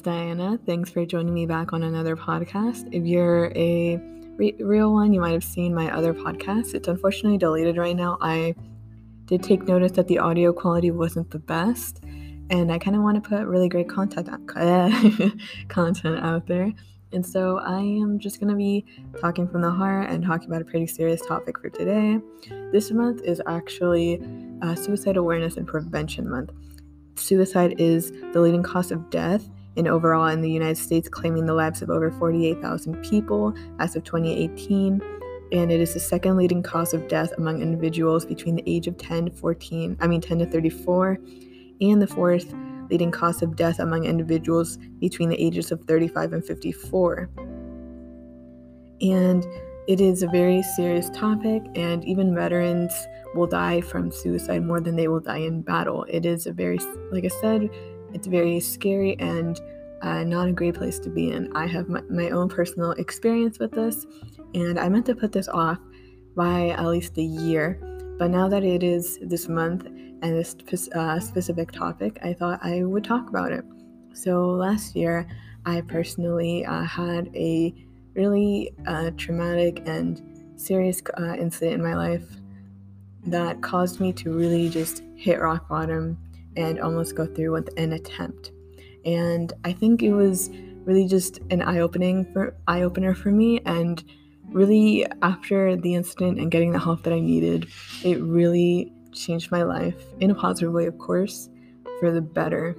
Diana. Thanks for joining me back on another podcast. If you're a re- real one, you might have seen my other podcast. It's unfortunately deleted right now. I did take notice that the audio quality wasn't the best, and I kind of want to put really great content content out there. And so I am just going to be talking from the heart and talking about a pretty serious topic for today. This month is actually uh, Suicide Awareness and Prevention Month. Suicide is the leading cause of death in overall in the United States, claiming the lives of over 48,000 people as of 2018. And it is the second leading cause of death among individuals between the age of 10 to 14, I mean 10 to 34, and the fourth leading cause of death among individuals between the ages of 35 and 54. And it is a very serious topic, and even veterans will die from suicide more than they will die in battle. It is a very, like I said, it's very scary and uh, not a great place to be in. I have my, my own personal experience with this, and I meant to put this off by at least a year. But now that it is this month and this uh, specific topic, I thought I would talk about it. So last year, I personally uh, had a really uh, traumatic and serious uh, incident in my life that caused me to really just hit rock bottom and almost go through with an attempt. And I think it was really just an eye-opening for eye opener for me and really after the incident and getting the help that I needed, it really changed my life in a positive way, of course, for the better.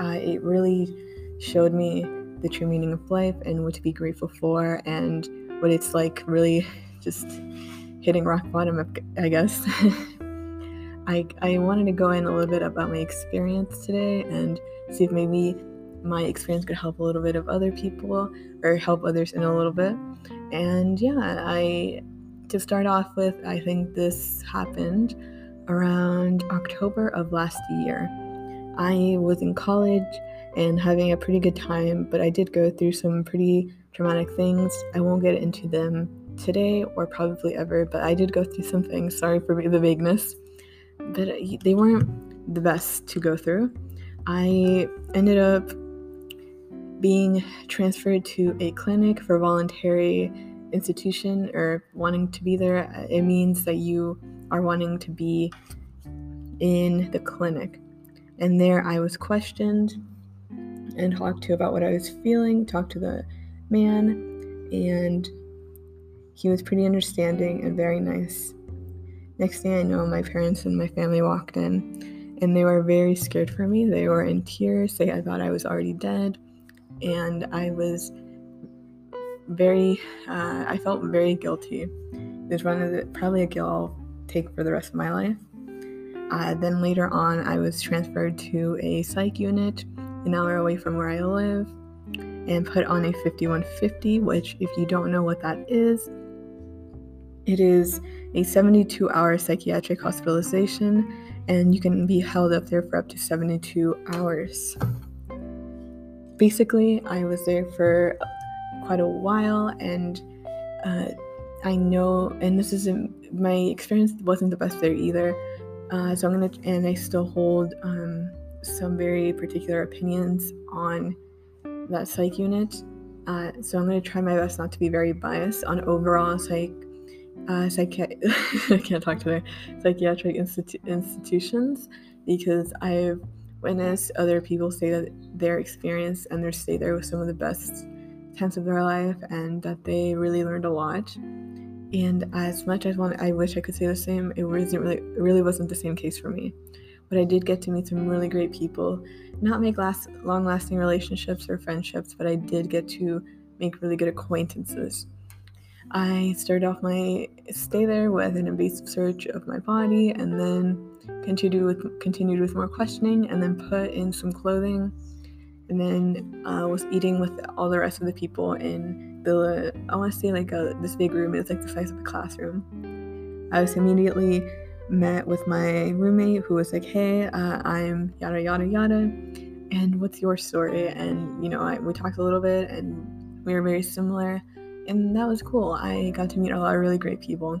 Uh, it really showed me the true meaning of life and what to be grateful for and what it's like really just hitting rock bottom, I guess. I, I wanted to go in a little bit about my experience today and see if maybe my experience could help a little bit of other people or help others in a little bit. And yeah, I to start off with, I think this happened around October of last year. I was in college and having a pretty good time, but I did go through some pretty traumatic things. I won't get into them today or probably ever, but I did go through some things. Sorry for the vagueness, but they weren't the best to go through. I ended up being transferred to a clinic for voluntary institution or wanting to be there. It means that you are wanting to be in the clinic. And there I was questioned and talked to about what I was feeling, talked to the man, and he was pretty understanding and very nice. Next thing I know, my parents and my family walked in, and they were very scared for me. They were in tears. They I thought I was already dead, and I was very, uh, I felt very guilty. It was one of the, probably a guilt I'll take for the rest of my life. Uh, then later on, I was transferred to a psych unit an hour away from where I live and put on a 5150, which, if you don't know what that is, it is a 72 hour psychiatric hospitalization, and you can be held up there for up to 72 hours. Basically, I was there for quite a while, and uh, I know, and this isn't my experience wasn't the best there either. Uh, so I'm gonna, and I still hold um, some very particular opinions on that psych unit. Uh, so I'm to try my best not to be very biased on overall psych, uh, psychi- I can't talk today, psychiatric institu- institutions because I've witnessed other people say that their experience and their stay there was some of the best times of their life and that they really learned a lot. And as much as want, I wish I could say the same, it wasn't really, it really wasn't the same case for me but I did get to meet some really great people. Not make last long lasting relationships or friendships, but I did get to make really good acquaintances. I started off my stay there with an invasive search of my body and then continued with continued with more questioning and then put in some clothing and then uh, was eating with all the rest of the people in the I want to say like a, this big room. It's like the size of a classroom. I was immediately met with my roommate who was like, hey, uh, I'm yada, yada, yada. And what's your story? And, you know, I, we talked a little bit and we were very similar. And that was cool. I got to meet a lot of really great people.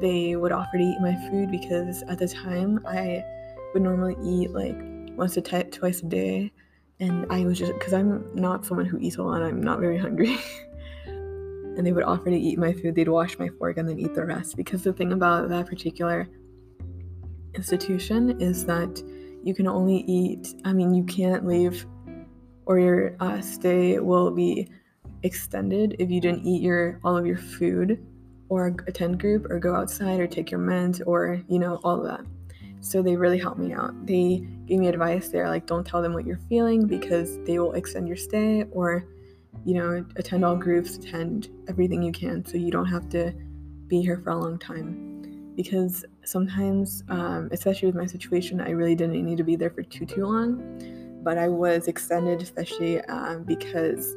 They would offer to eat my food because at the time I would normally eat like once or t- twice a day. and I was just because I'm not someone who eats a lot, I'm not very hungry. and they would offer to eat my food, they'd wash my fork and then eat the rest. Because the thing about that particular institution is that you can only eat, I mean, you can't leave or your uh, stay will be extended if you didn't eat your all of your food or attend group or go outside or take your meds or you know all of that. So they really helped me out. They gave me advice they're like don't tell them what you're feeling because they will extend your stay or you know attend all groups attend everything you can. So you don't have to be here for a long time. Because sometimes um, especially with my situation i really didn't need to be there for too too long. But i was extended especially um, because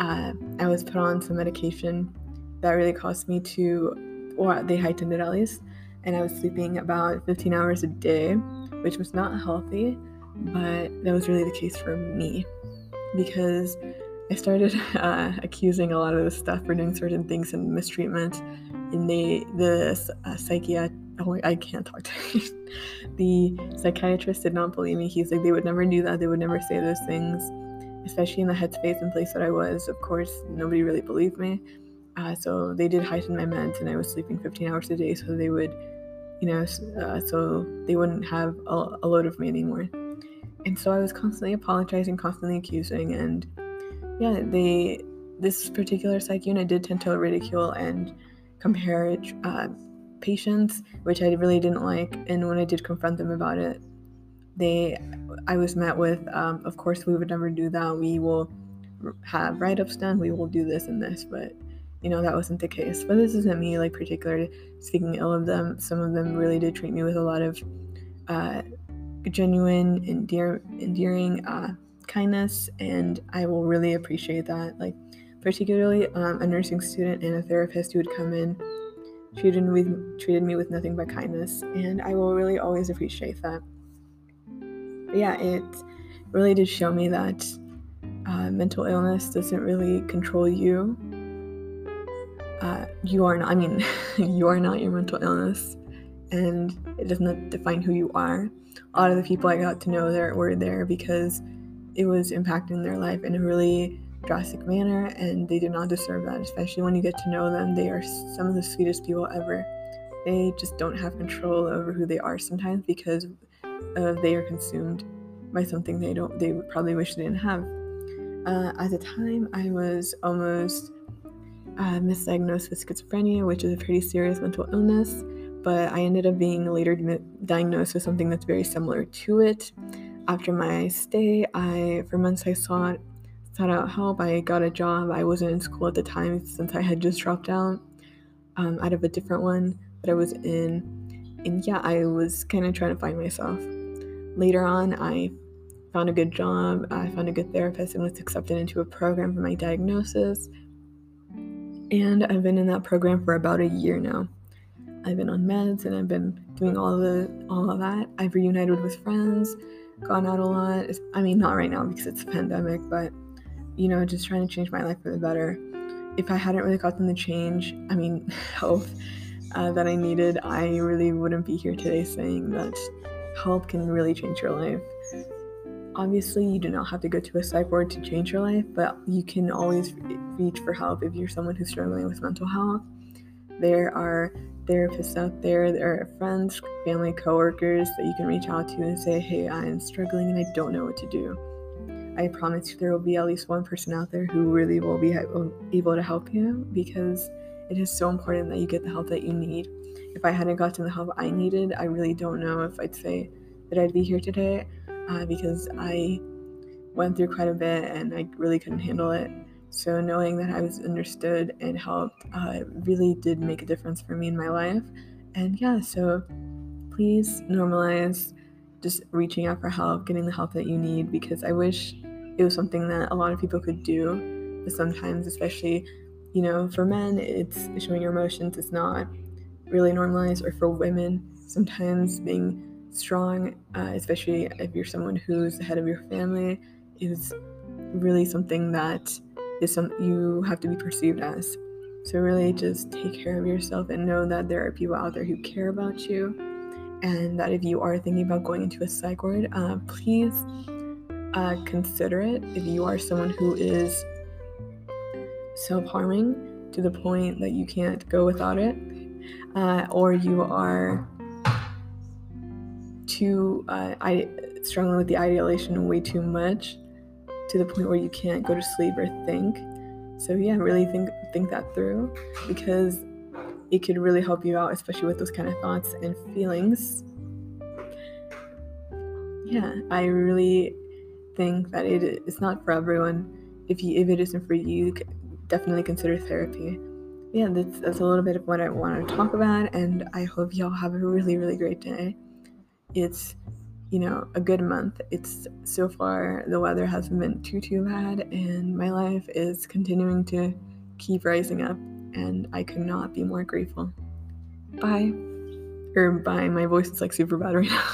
uh, i was put on some medication that really caused me to or they heightened it at least and I was sleeping about 15 hours a day, which was not healthy, but that was really the case for me because I started uh, accusing a lot of the stuff for doing certain things and mistreatment, and they the uh, psychiatrist. Oh, I can't talk to you. the psychiatrist did not believe me. He's like, they would never do that. They would never say those things, especially in the headspace and place that I was. Of course, nobody really believed me. Uh, so they did heighten my meds, and I was sleeping 15 hours a day, so they would, you know, uh, so they wouldn't have a, a, load of me anymore. And so I was constantly apologizing, constantly accusing, and yeah, they this particular psych unit did tend to ridicule and compare uh, patients, which I really didn't like. And when I did confront them about it, they, I was met with, um, of course, we would never do that. We will have write-ups done. We will do this and this, but you know that wasn't the case but this isn't me like particularly speaking ill of them some of them really did treat me with a lot of uh, genuine endear- endearing uh, kindness and i will really appreciate that like particularly um, a nursing student and a therapist who would come in treated me with, treated me with nothing but kindness and i will really always appreciate that yeah it really did show me that uh, mental illness doesn't really control you uh, you are not, I mean, you are not your mental illness, and it does not define who you are. A lot of the people I got to know there were there because it was impacting their life in a really drastic manner, and they did not deserve that, especially when you get to know them. They are some of the sweetest people ever. They just don't have control over who they are sometimes because uh, they are consumed by something they don't, they probably wish they didn't have. Uh, at the time, I was almost uh, misdiagnosed with schizophrenia, which is a pretty serious mental illness, but I ended up being later diagnosed with something that's very similar to it. After my stay, I for months I sought sought out help. I got a job. I wasn't in school at the time since I had just dropped out um, out of a different one that I was in, and yeah, I was kind of trying to find myself. Later on, I found a good job. I found a good therapist and was accepted into a program for my diagnosis and I've been in that program for about a year now. I've been on meds and I've been doing all the all of that. I've reunited with friends, gone out a lot. It's, I mean, not right now because it's a pandemic, but you know, just trying to change my life for the better. If I hadn't really gotten the change, I mean, health uh, that I needed, I really wouldn't be here today saying that help can really change your life. Obviously, you do not have to go to a psych ward to change your life, but you can always reach for help if you're someone who's struggling with mental health. There are therapists out there, there are friends, family, coworkers that you can reach out to and say, hey, I'm struggling and I don't know what to do. I promise you there will be at least one person out there who really will be able to help you because it is so important that you get the help that you need. If I hadn't gotten the help I needed, I really don't know if I'd say that I'd be here today uh, because I went through quite a bit and I really couldn't handle it. So knowing that I was understood and helped uh, really did make a difference for me in my life. And yeah, so please normalize just reaching out for help, getting the help that you need, because I wish it was something that a lot of people could do. But sometimes, especially, you know, for men, it's showing your emotions is not really normalized, or for women, sometimes being strong, uh, especially if you're someone who's the head of your family, is really something that is some you have to be perceived as. So really just take care of yourself and know that there are people out there who care about you and that if you are thinking about going into a psych ward, uh, please uh, consider it if you are someone who is self harming to the point that you can't go without it, uh, or you are too uh, I, struggling with the ideation way too much to the point where you can't go to sleep or think. So yeah, really think think that through because it could really help you out, especially with those kind of thoughts and feelings. Yeah, I really think that it it's not for everyone. If you if it isn't for you, definitely consider therapy. Yeah, that's, that's a little bit of what I want to talk about, and I hope y'all have a really really great day. It's you know a good month. It's so far the weather hasn't been too too bad, and my life is continuing to keep rising up and I could not be more grateful. Bye. Or bye, my voice is like super bad right now.